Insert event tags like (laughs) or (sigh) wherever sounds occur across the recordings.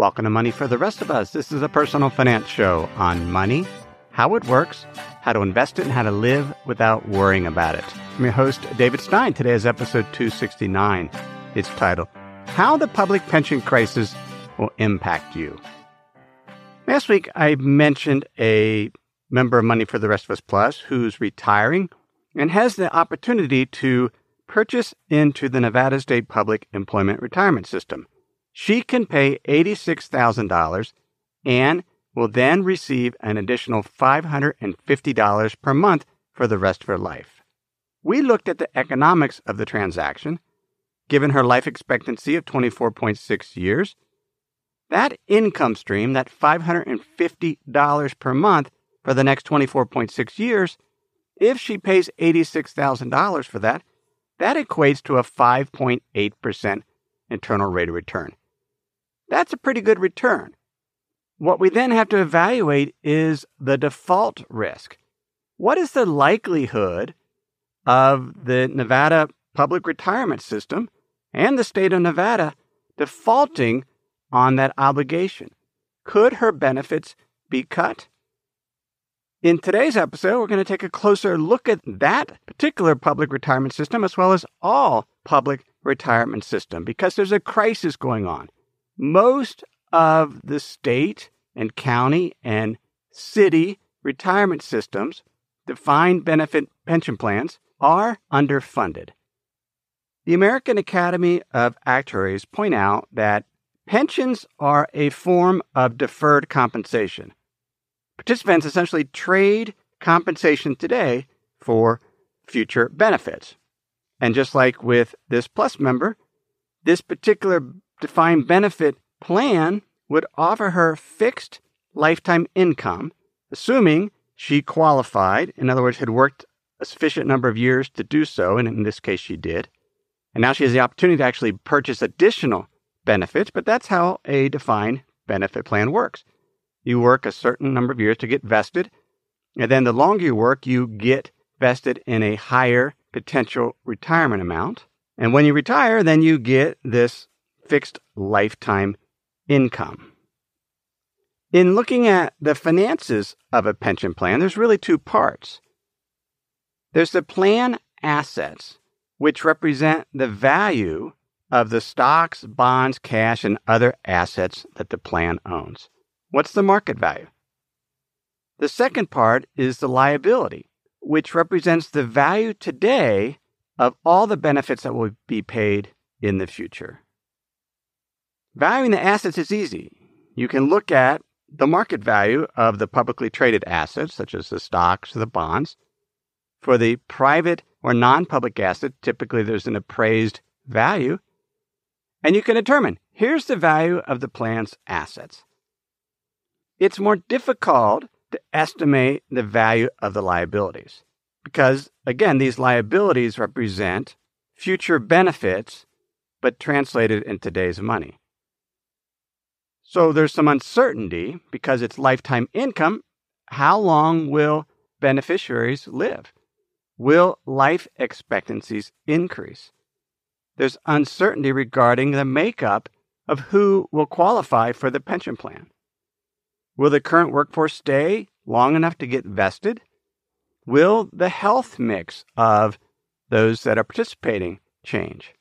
Welcome to Money for the Rest of Us. This is a personal finance show on money, how it works, how to invest it, and how to live without worrying about it. I'm your host, David Stein. Today is episode 269. It's titled, How the Public Pension Crisis Will Impact You. Last week, I mentioned a member of Money for the Rest of Us Plus who's retiring and has the opportunity to purchase into the Nevada State Public Employment Retirement System. She can pay $86,000 and will then receive an additional $550 per month for the rest of her life. We looked at the economics of the transaction. Given her life expectancy of 24.6 years, that income stream, that $550 per month for the next 24.6 years, if she pays $86,000 for that, that equates to a 5.8% internal rate of return. That's a pretty good return. What we then have to evaluate is the default risk. What is the likelihood of the Nevada public retirement system and the state of Nevada defaulting on that obligation? Could her benefits be cut? In today's episode, we're going to take a closer look at that particular public retirement system as well as all public retirement system because there's a crisis going on. Most of the state and county and city retirement systems, defined benefit pension plans, are underfunded. The American Academy of Actuaries point out that pensions are a form of deferred compensation. Participants essentially trade compensation today for future benefits. And just like with this Plus member, this particular defined benefit plan would offer her fixed lifetime income, assuming she qualified, in other words, had worked a sufficient number of years to do so, and in this case she did. And now she has the opportunity to actually purchase additional benefits, but that's how a defined benefit plan works. You work a certain number of years to get vested. And then the longer you work, you get vested in a higher potential retirement amount. And when you retire, then you get this fixed lifetime income. In looking at the finances of a pension plan, there's really two parts. There's the plan assets, which represent the value of the stocks, bonds, cash, and other assets that the plan owns. What's the market value? The second part is the liability, which represents the value today of all the benefits that will be paid in the future. Valuing the assets is easy. You can look at the market value of the publicly traded assets, such as the stocks or the bonds. For the private or non public asset, typically there's an appraised value. And you can determine here's the value of the plan's assets it's more difficult to estimate the value of the liabilities. Because, again, these liabilities represent future benefits, but translated in today's money. So there's some uncertainty because it's lifetime income. How long will beneficiaries live? Will life expectancies increase? There's uncertainty regarding the makeup of who will qualify for the pension plan. Will the current workforce stay long enough to get vested? Will the health mix of those that are participating change?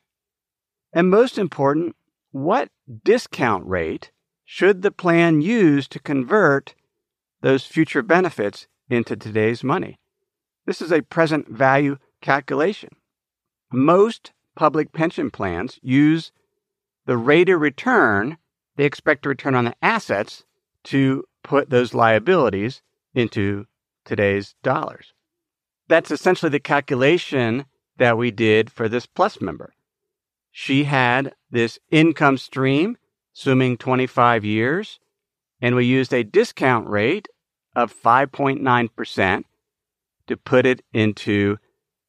And most important, what discount rate should the plan use to convert those future benefits into today's money? This is a present value calculation. Most public pension plans use the rate of return they expect to return on the assets to put those liabilities into today's dollars. That's essentially the calculation that we did for this plus member. She had this income stream, assuming 25 years, and we used a discount rate of 5.9% to put it into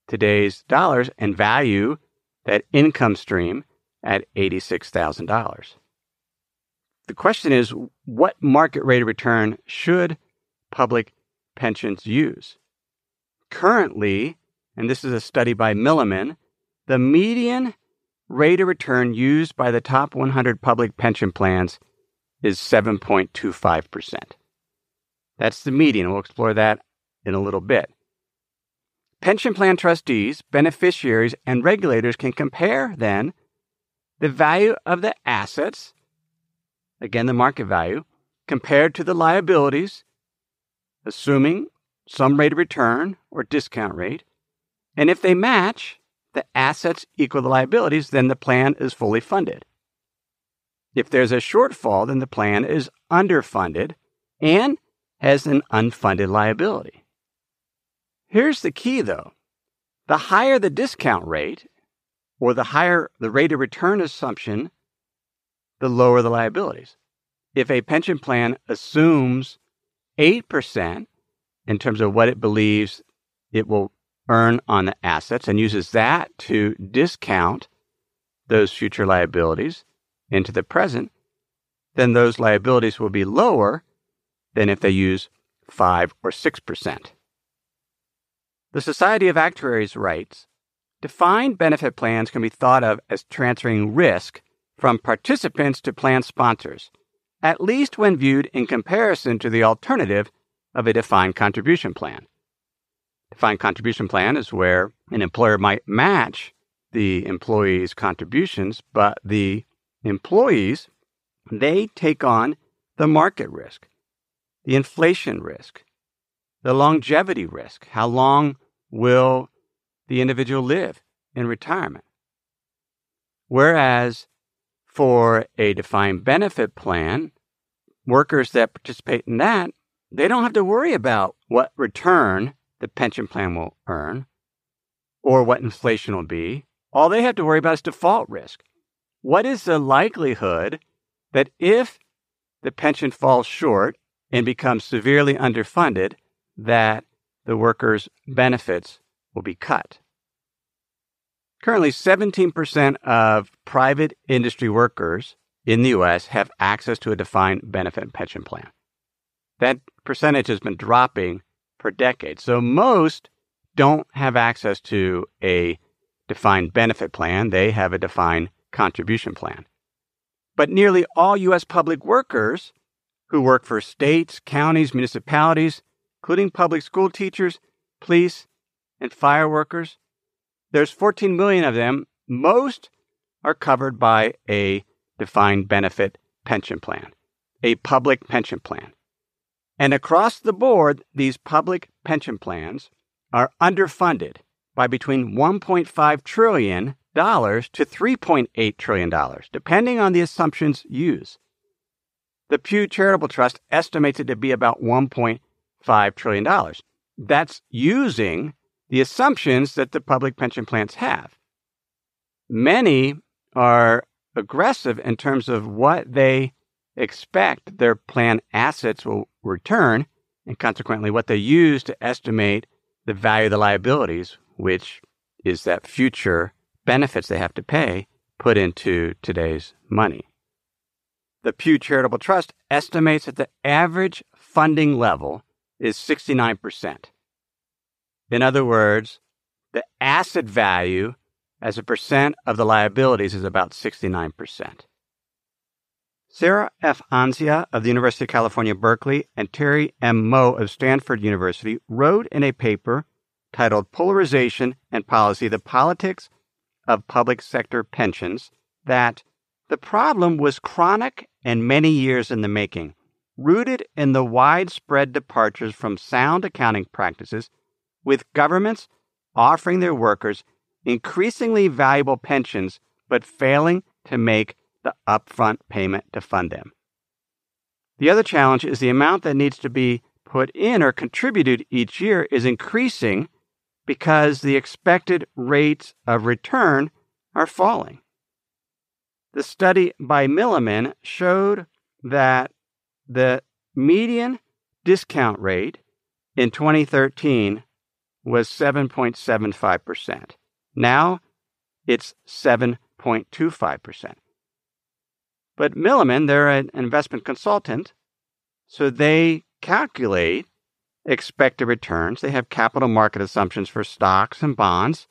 today's dollars and value that income stream at $86,000. The question is what market rate of return should public pensions use? Currently, and this is a study by Milliman, the median rate of return used by the top 100 public pension plans is 7.25%. That's the median. We'll explore that in a little bit. Pension plan trustees, beneficiaries, and regulators can compare then the value of the assets, again, the market value, compared to the liabilities, assuming some rate of return or discount rate. And if they match, the assets equal the liabilities, then the plan is fully funded. If there's a shortfall, then the plan is underfunded and has an unfunded liability. Here's the key though the higher the discount rate, or the higher the rate of return assumption, the lower the liabilities. If a pension plan assumes 8% in terms of what it believes it will earn on the assets and uses that to discount those future liabilities into the present, then those liabilities will be lower than if they use 5 or 6%. The Society of Actuaries writes Defined benefit plans can be thought of as transferring risk from participants to plan sponsors, at least when viewed in comparison to the alternative of a defined contribution plan. Defined contribution plan is where an employer might match the employee's contributions, but the employees, they take on the market risk, the inflation risk, the longevity risk. How long will the individual live in retirement? Whereas for a defined benefit plan, workers that participate in that, they don't have to worry about what return the pension plan will earn or what inflation will be. All they have to worry about is default risk. What is the likelihood that if the pension falls short and becomes severely underfunded, that the workers' benefits will be cut? Currently, 17% of private industry workers in the U.S. have access to a defined benefit pension plan. That percentage has been dropping for decades. So most don't have access to a defined benefit plan, they have a defined contribution plan. But nearly all U.S. public workers who work for states, counties, municipalities, including public school teachers, police, and fire workers, there's 14 million of them. Most are covered by a defined benefit pension plan, a public pension plan. And across the board, these public pension plans are underfunded by between 1.5 trillion dollars to 3.8 trillion dollars, depending on the assumptions used. The Pew Charitable Trust estimates it to be about 1.5 trillion dollars. That's using the assumptions that the public pension plans have. Many are aggressive in terms of what they expect their plan assets will return, and consequently what they use to estimate the value of the liabilities, which is that future benefits they have to pay put into today's money. The Pew Charitable Trust estimates that the average funding level is 69%. In other words, the asset value as a percent of the liabilities is about 69%. Sarah F. Anzia of the University of California, Berkeley, and Terry M. Moe of Stanford University wrote in a paper titled Polarization and Policy The Politics of Public Sector Pensions that the problem was chronic and many years in the making, rooted in the widespread departures from sound accounting practices, with governments offering their workers increasingly valuable pensions but failing to make the upfront payment to fund them. The other challenge is the amount that needs to be put in or contributed each year is increasing because the expected rates of return are falling. The study by Milliman showed that the median discount rate in 2013 was 7.75%. Now it's 7.25%. But Milliman, they're an investment consultant, so they calculate expected returns. They have capital market assumptions for stocks and bonds,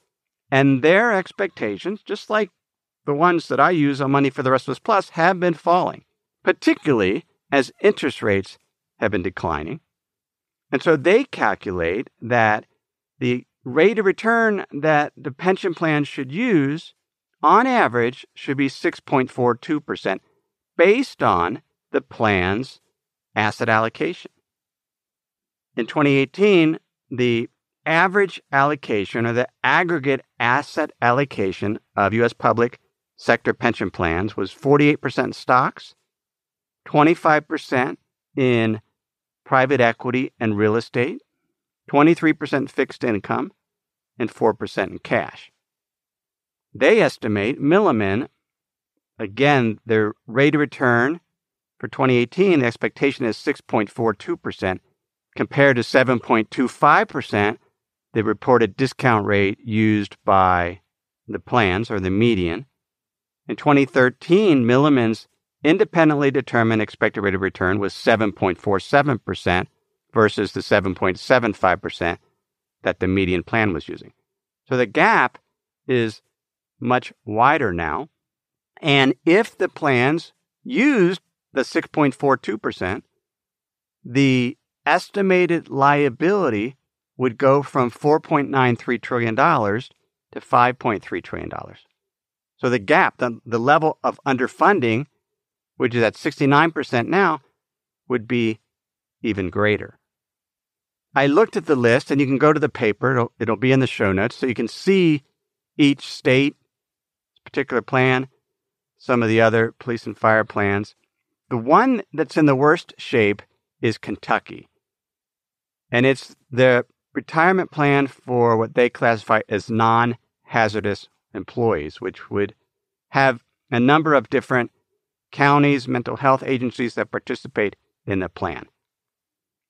and their expectations, just like the ones that I use on Money for the Rest of Us Plus, have been falling. particularly as interest rates have been declining. And so they calculate that the rate of return that the pension plan should use on average should be 6.42% based on the plan's asset allocation. In 2018, the average allocation or the aggregate asset allocation of U.S. public sector pension plans was 48% stocks, 25% in private equity and real estate, 23% fixed income, and 4% in cash. They estimate Milliman, again, their rate of return for 2018, the expectation is 6.42% compared to 7.25%, the reported discount rate used by the plans or the median. In 2013, Milliman's independently determined expected rate of return was 7.47% versus the 7.75% that the median plan was using. So the gap is much wider now. And if the plans used the 6.42%, the estimated liability would go from $4.93 trillion to $5.3 trillion. So the gap, the, the level of underfunding, which is at 69% now, would be even greater. I looked at the list, and you can go to the paper, it'll, it'll be in the show notes, so you can see each state, particular plan, some of the other police and fire plans. The one that's in the worst shape is Kentucky. And it's the retirement plan for what they classify as non hazardous employees, which would have a number of different counties, mental health agencies that participate in the plan.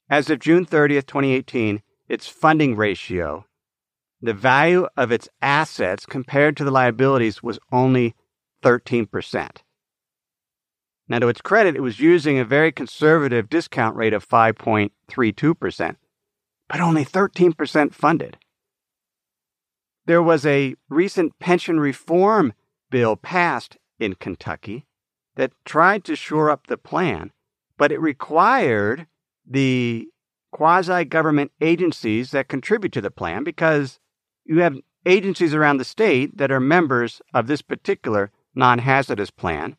As of June 30th, 2018, its funding ratio, the value of its assets compared to the liabilities was only 13%. Now, to its credit, it was using a very conservative discount rate of 5.32%, but only 13% funded. There was a recent pension reform bill passed in Kentucky that tried to shore up the plan, but it required the quasi government agencies that contribute to the plan because you have agencies around the state that are members of this particular non hazardous plan.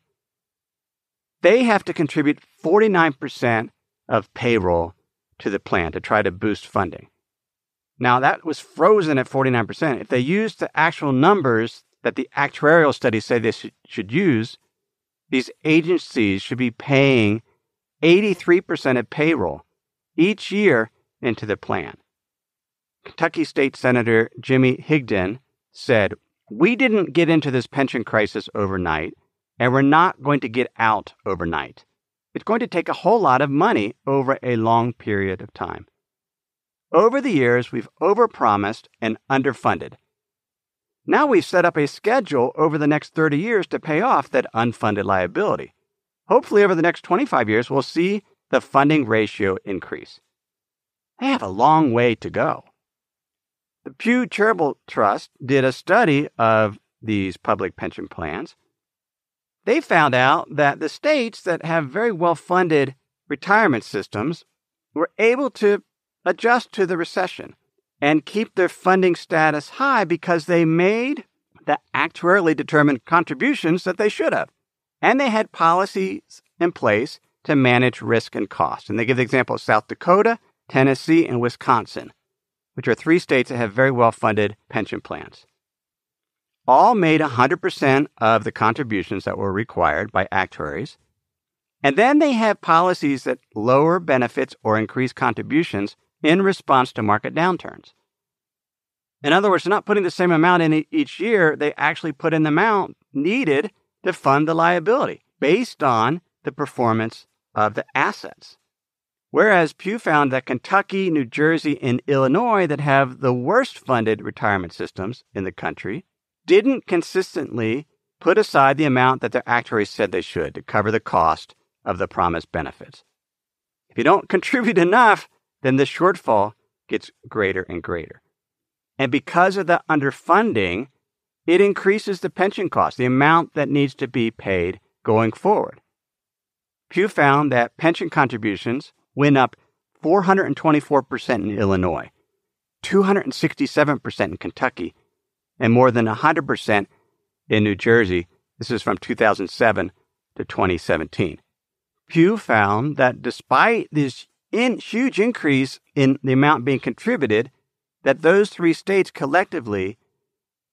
They have to contribute 49% of payroll to the plan to try to boost funding. Now, that was frozen at 49%. If they used the actual numbers that the actuarial studies say they should use, these agencies should be paying 83% of payroll each year into the plan. Kentucky State Senator Jimmy Higdon said, We didn't get into this pension crisis overnight, and we're not going to get out overnight. It's going to take a whole lot of money over a long period of time. Over the years, we've overpromised and underfunded. Now we've set up a schedule over the next 30 years to pay off that unfunded liability. Hopefully, over the next 25 years, we'll see the funding ratio increase. They have a long way to go. The Pew Charitable Trust did a study of these public pension plans they found out that the states that have very well funded retirement systems were able to adjust to the recession and keep their funding status high because they made the actuarially determined contributions that they should have. And they had policies in place to manage risk and cost. And they give the example of South Dakota, Tennessee, and Wisconsin, which are three states that have very well funded pension plans all made 100% of the contributions that were required by actuaries. And then they have policies that lower benefits or increase contributions in response to market downturns. In other words, they're not putting the same amount in each year, they actually put in the amount needed to fund the liability based on the performance of the assets. Whereas Pew found that Kentucky, New Jersey, and Illinois, that have the worst funded retirement systems in the country, didn't consistently put aside the amount that their actuaries said they should to cover the cost of the promised benefits. If you don't (laughs) contribute enough, then the shortfall gets greater and greater. And because of the underfunding, it increases the pension cost, the amount that needs to be paid going forward. Pew found that pension contributions went up 424% in Illinois, 267% in Kentucky, and more than 100% in New Jersey. This is from 2007 to 2017. Pew found that despite this in huge increase in the amount being contributed, that those three states collectively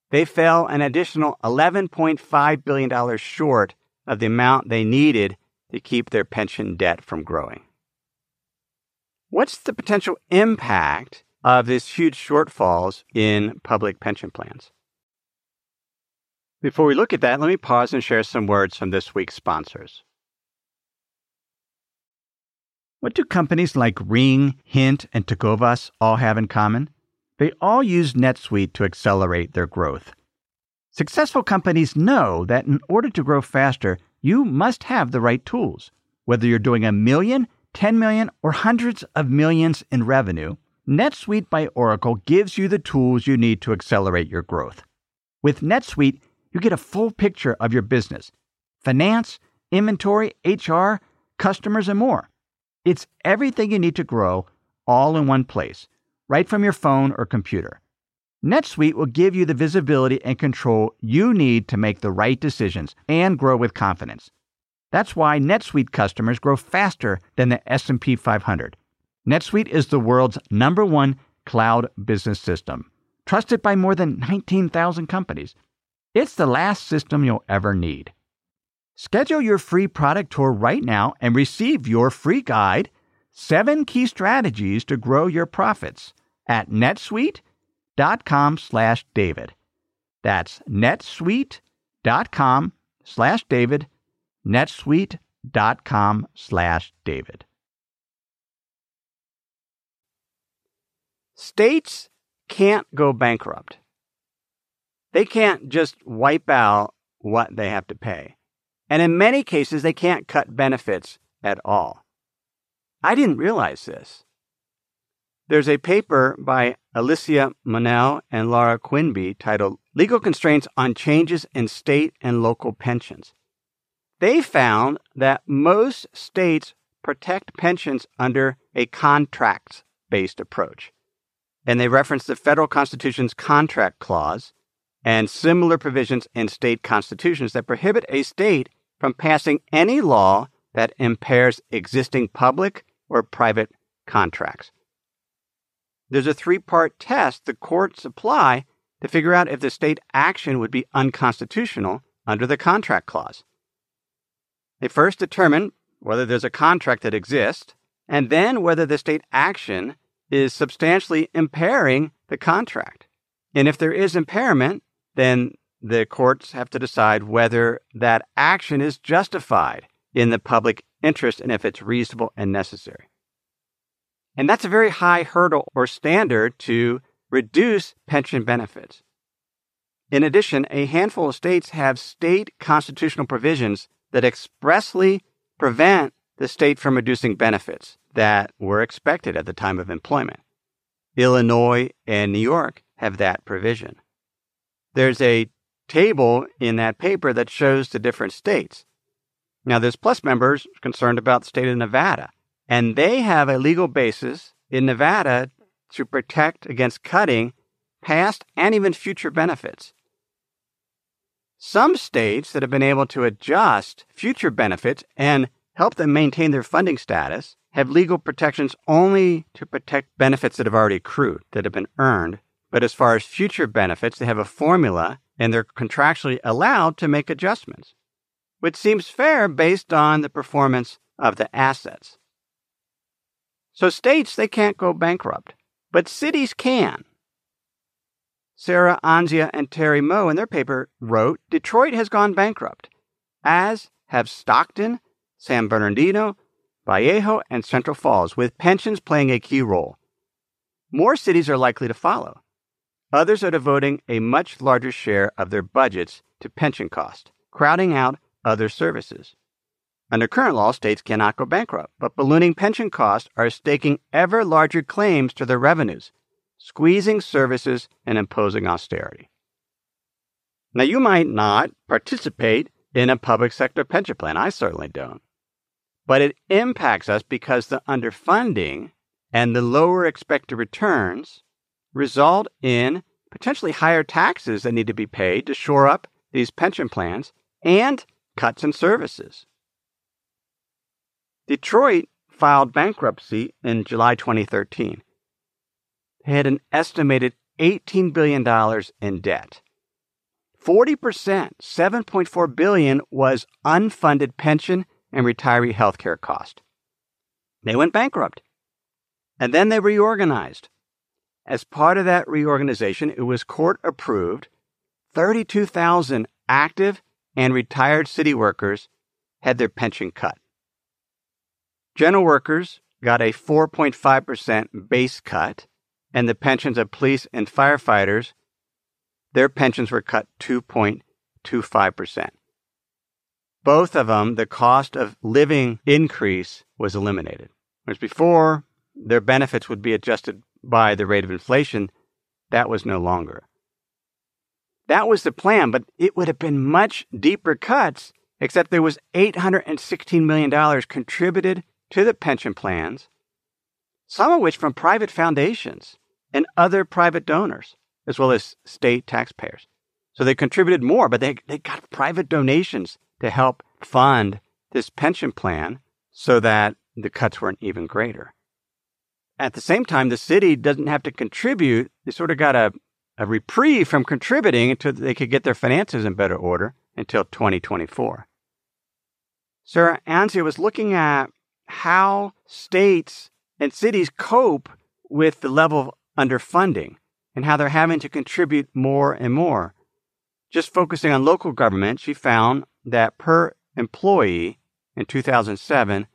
they fell an additional $11.5 billion short of the amount they needed to keep their pension debt from growing. What's the potential impact of these huge shortfalls in public pension plans? Before we look at that, let me pause and share some words from this week's sponsors. What do companies like Ring, Hint, and Tecovas all have in common? They all use NetSuite to accelerate their growth. Successful companies know that in order to grow faster, you must have the right tools. Whether you're doing a million, 10 million, or hundreds of millions in revenue, NetSuite by Oracle gives you the tools you need to accelerate your growth. With NetSuite, you get a full picture of your business finance, inventory, HR, customers, and more. It's everything you need to grow all in one place, right from your phone or computer. NetSuite will give you the visibility and control you need to make the right decisions and grow with confidence. That's why NetSuite customers grow faster than the S&P 500. NetSuite is the world's number 1 cloud business system, trusted by more than 19,000 companies. It's the last system you'll ever need. Schedule your free product tour right now and receive your free guide, 7 key strategies to grow your profits at netsuite.com slash David. That's netsuite.com slash David, netsuite.com slash David. States can't go bankrupt. They can't just wipe out what they have to pay. And in many cases, they can't cut benefits at all. I didn't realize this. There's a paper by Alicia Munnell and Laura Quinby titled Legal Constraints on Changes in State and Local Pensions. They found that most states protect pensions under a contracts based approach. And they reference the federal constitution's contract clause and similar provisions in state constitutions that prohibit a state from passing any law that impairs existing public or private contracts. There's a three part test the courts apply to figure out if the state action would be unconstitutional under the contract clause. They first determine whether there's a contract that exists, and then whether the state action is substantially impairing the contract. And if there is impairment, then the courts have to decide whether that action is justified in the public interest and if it's reasonable and necessary. And that's a very high hurdle or standard to reduce pension benefits. In addition, a handful of states have state constitutional provisions that expressly prevent the state from reducing benefits that were expected at the time of employment. Illinois and New York have that provision. There's a table in that paper that shows the different states. Now, there's plus members concerned about the state of Nevada, and they have a legal basis in Nevada to protect against cutting past and even future benefits. Some states that have been able to adjust future benefits and help them maintain their funding status have legal protections only to protect benefits that have already accrued, that have been earned. But as far as future benefits, they have a formula and they're contractually allowed to make adjustments, which seems fair based on the performance of the assets. So states, they can't go bankrupt, but cities can. Sarah Anzia and Terry Moe in their paper wrote Detroit has gone bankrupt, as have Stockton, San Bernardino, Vallejo, and Central Falls, with pensions playing a key role. More cities are likely to follow. Others are devoting a much larger share of their budgets to pension costs, crowding out other services. Under current law, states cannot go bankrupt, but ballooning pension costs are staking ever larger claims to their revenues, squeezing services and imposing austerity. Now, you might not participate in a public sector pension plan. I certainly don't. but it impacts us because the underfunding and the lower expected returns result in potentially higher taxes that need to be paid to shore up these pension plans and cuts in services. Detroit filed bankruptcy in July 2013. Had an estimated $18 billion in debt. 40%, 7.4 billion was unfunded pension and retiree health care cost. They went bankrupt. And then they reorganized. As part of that reorganization, it was court approved 32,000 active and retired city workers had their pension cut. General workers got a 4.5% base cut, and the pensions of police and firefighters, their pensions were cut 2.25%. Both of them, the cost of living increase was eliminated. Whereas before, their benefits would be adjusted by the rate of inflation. That was no longer. That was the plan, but it would have been much deeper cuts, except there was $816 million contributed to the pension plans, some of which from private foundations and other private donors, as well as state taxpayers. So they contributed more, but they, they got private donations to help fund this pension plan so that the cuts weren't even greater. At the same time, the city doesn't have to contribute. They sort of got a a reprieve from contributing until they could get their finances in better order until 2024. Sarah Anzia was looking at how states and cities cope with the level of underfunding and how they're having to contribute more and more. Just focusing on local government, she found that per employee in 2007,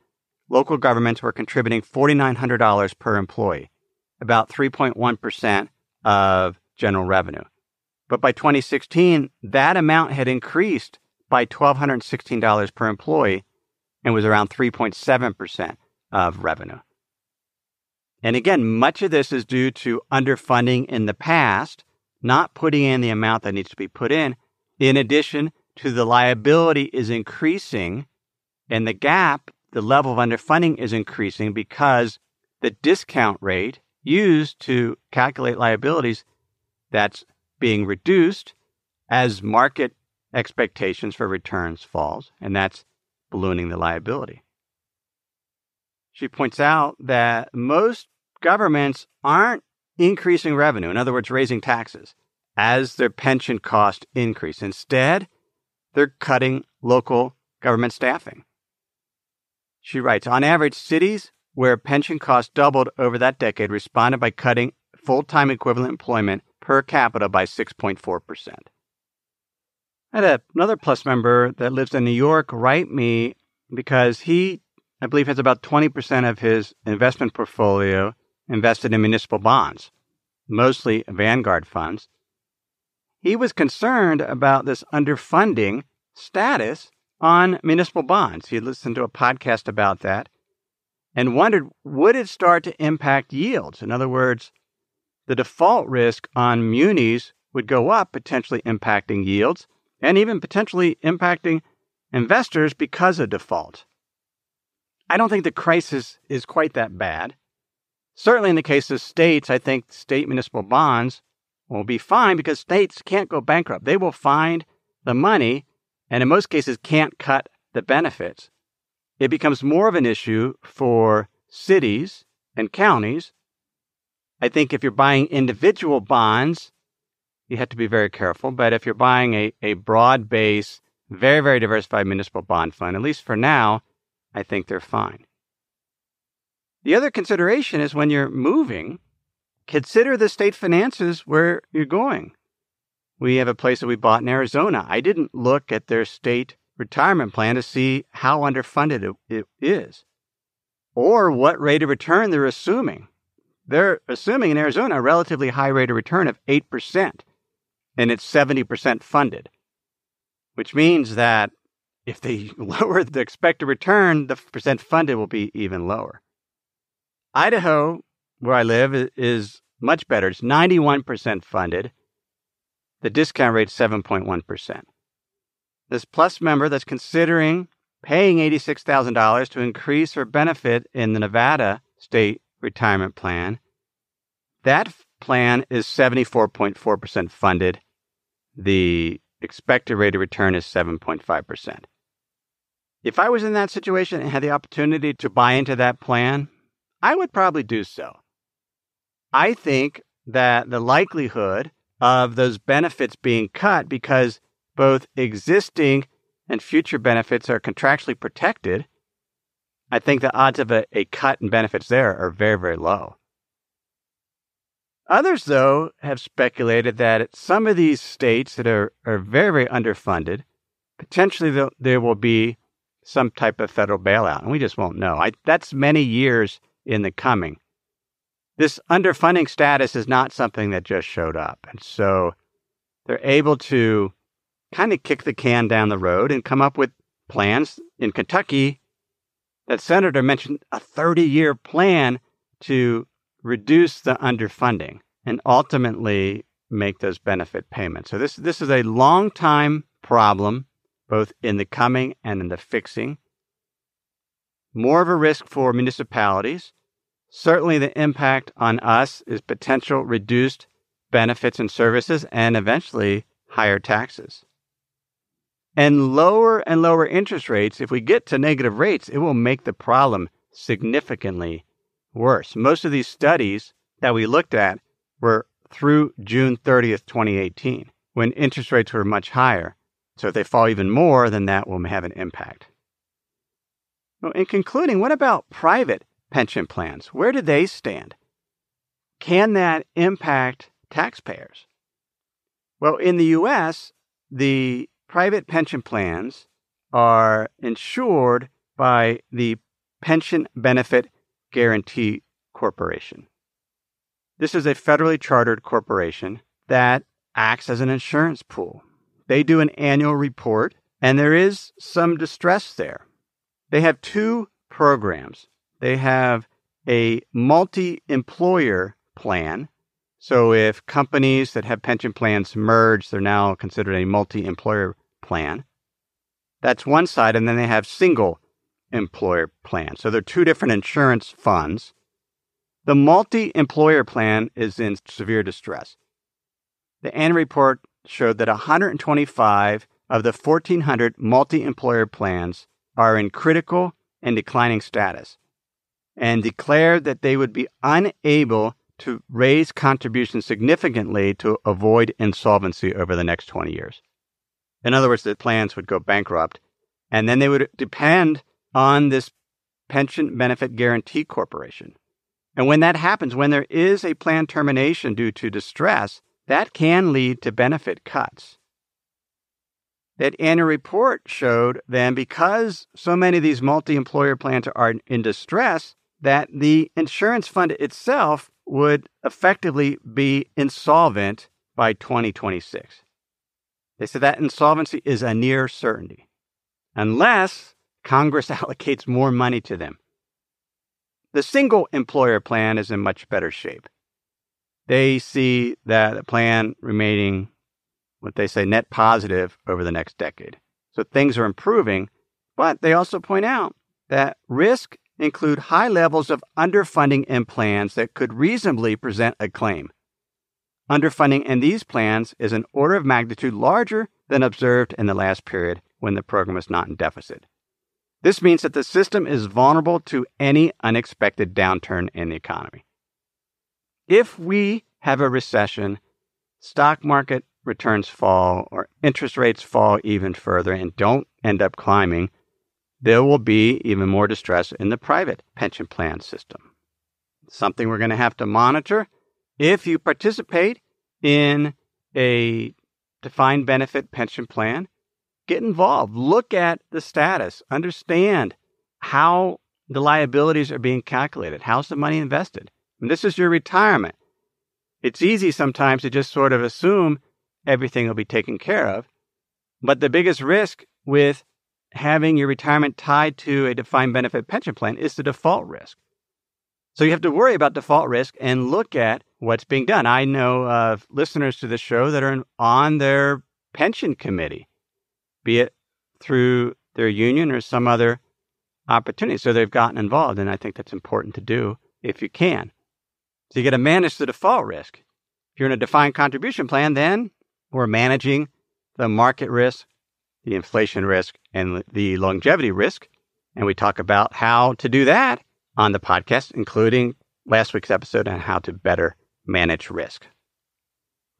local governments were contributing $4,900 per employee, about 3.1% of general revenue. But by 2016, that amount had increased by $1,216 per employee and was around 3.7% of revenue. And again, much of this is due to underfunding in the past, not putting in the amount that needs to be put in, in addition to the liability is increasing and the gap, the level of underfunding is increasing because the discount rate used to calculate liabilities that's being reduced as market expectations for returns falls, and that's ballooning the liability. She points out that most governments aren't increasing revenue, in other words, raising taxes, as their pension costs increase. Instead, they're cutting local government staffing. She writes, on average, cities where pension costs doubled over that decade responded by cutting full time equivalent employment per capita by 6.4%. I had another Plus member that lives in New York write me because he, I believe, has about 20% of his investment portfolio invested in municipal bonds, mostly Vanguard funds. He was concerned about this underfunding status on municipal bonds. He listened to a podcast about that and wondered would it start to impact yields? In other words, the default risk on munis would go up, potentially impacting yields and even potentially impacting investors because of default. I don't think the crisis is quite that bad. Certainly, in the case of states, I think state municipal bonds will be fine because states can't go bankrupt. They will find the money and, in most cases, can't cut the benefits. It becomes more of an issue for cities and counties I think if you're buying individual bonds, you have to be very careful. But if you're buying a, a broad base, very, very diversified municipal bond fund, at least for now, I think they're fine. The other consideration is when you're moving, consider the state finances where you're going. We have a place that we bought in Arizona. I didn't look at their state retirement plan to see how underfunded it, is or what rate of return they're assuming. They're assuming in Arizona a relatively high rate of return of 8%, and it's 70% funded, which means that if they (laughs) lower the expected return, the percent funded will be even lower. Idaho, where I live, is much better. It's 91% funded. The discount rate is 7.1%. This plus member that's considering paying $86,000 to increase her benefit in the Nevada state retirement plan. That plan is 74.4% funded. The expected rate of return is 7.5%. If I was in that situation and had the opportunity to buy into that plan, I would probably do so. I think that the likelihood of those benefits being cut because both existing and future benefits are contractually protected, I think the odds of a, a cut in benefits there are very, very low. Others, though, have speculated that some of these states that are, are very, very underfunded, potentially there will be some type of federal bailout, and we just won't know. I, that's many years in the coming. This underfunding status is not something that just showed up. And so they're able to kind of kick the can down the road and come up with plans. In Kentucky, that senator mentioned a 30 year plan to reduce the underfunding and ultimately make those benefit payments. So this this is a long time problem, both in the coming and in the fixing. More of a risk for municipalities. Certainly the impact on us is potential reduced benefits and services and eventually higher taxes. And lower and lower interest rates, if we get to negative rates, it will make the problem significantly worse. Most of these studies that we looked at were through June 30th, 2018, when interest rates were much higher. So if they fall even more, then that will have an impact. Well, in concluding, what about private pension plans? Where do they stand? Can that impact taxpayers? Well, in the US, the private pension plans are insured by the Pension Benefit Guaranty Corporation. This is a federally chartered corporation that acts as an insurance pool. They do an annual report, and there is some distress there. They have two programs. They have a multi employer plan so if companies that have pension plans merge, they're now considered a multi employer plan. That's one side. And then they have single employer plans. So they're two different insurance funds. The multi employer plan is in severe distress. The annual report showed that 125 of the 1,400 multi employer plans are in critical and declining status and declared that they would be unable to raise contributions significantly to avoid insolvency over the next 20 years. In other words, the plans would go bankrupt, and then they would depend on this pension benefit Guaranty corporation. And when that happens, when there is a plan termination due to distress, that can lead to benefit cuts. That annual report showed then because so many of these multi employer plans are in distress, that the insurance fund itself would effectively be insolvent by 2026. They said that insolvency is a near certainty unless Congress (laughs) allocates more money to them. The single employer plan is in much better shape. They see that the plan remaining what they say net positive over the next decade. So things are improving, but they also point out that risk include high levels of underfunding in plans that could reasonably present a claim. Underfunding in these plans is an order of magnitude larger than observed in the last period when the program was not in deficit. This means that the system is vulnerable to any unexpected downturn in the economy. If we have a recession, stock market returns fall, or interest rates fall even further and don't end up climbing, there will be even more distress in the private pension plan system. Something we're going to have to monitor. If you participate in a defined benefit pension plan, get involved. Look at the status. Understand how the liabilities are being calculated. How's the money invested? And this is your retirement. It's easy sometimes to just sort of assume everything will be taken care of. But the biggest risk with having your retirement tied to a defined benefit pension plan is the default risk. So you have to worry about default risk and look at what's being done. I know of listeners to the show that are on their pension committee, be it through their union or some other opportunity. So they've gotten involved. And I think that's important to do if you can. So you got to manage the default risk. If you're in a defined contribution plan, then we're managing the market risk, the inflation risk, and the longevity risk. And we talk about how to do that on the podcast, including last week's episode on how to better manage risk.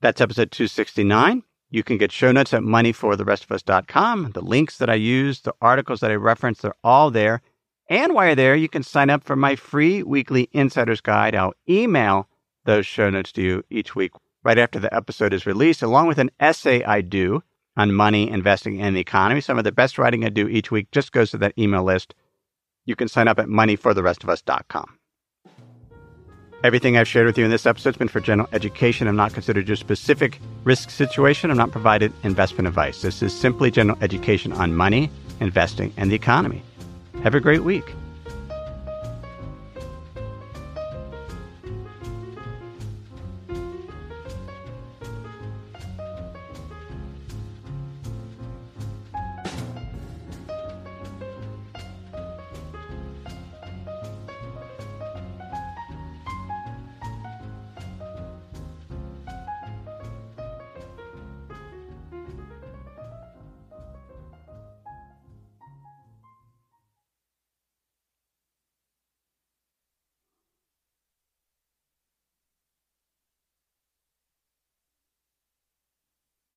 That's episode 269. You can get show notes at moneyfortherestofus.com. The links that I use, the articles that I reference, they're all there. And while you're there, you can sign up for my free weekly insider's guide. I'll email those show notes to you each week right after the episode is released, along with an essay I do on money, investing, and the economy. Some of the best writing I do each week just goes to that email list. You can sign up at moneyfortherestofus.com. Everything I've shared with you in this episode has been for general education. I'm not considered your specific risk situation. I'm not provided investment advice. This is simply general education on money, investing, and the economy. Have a great week.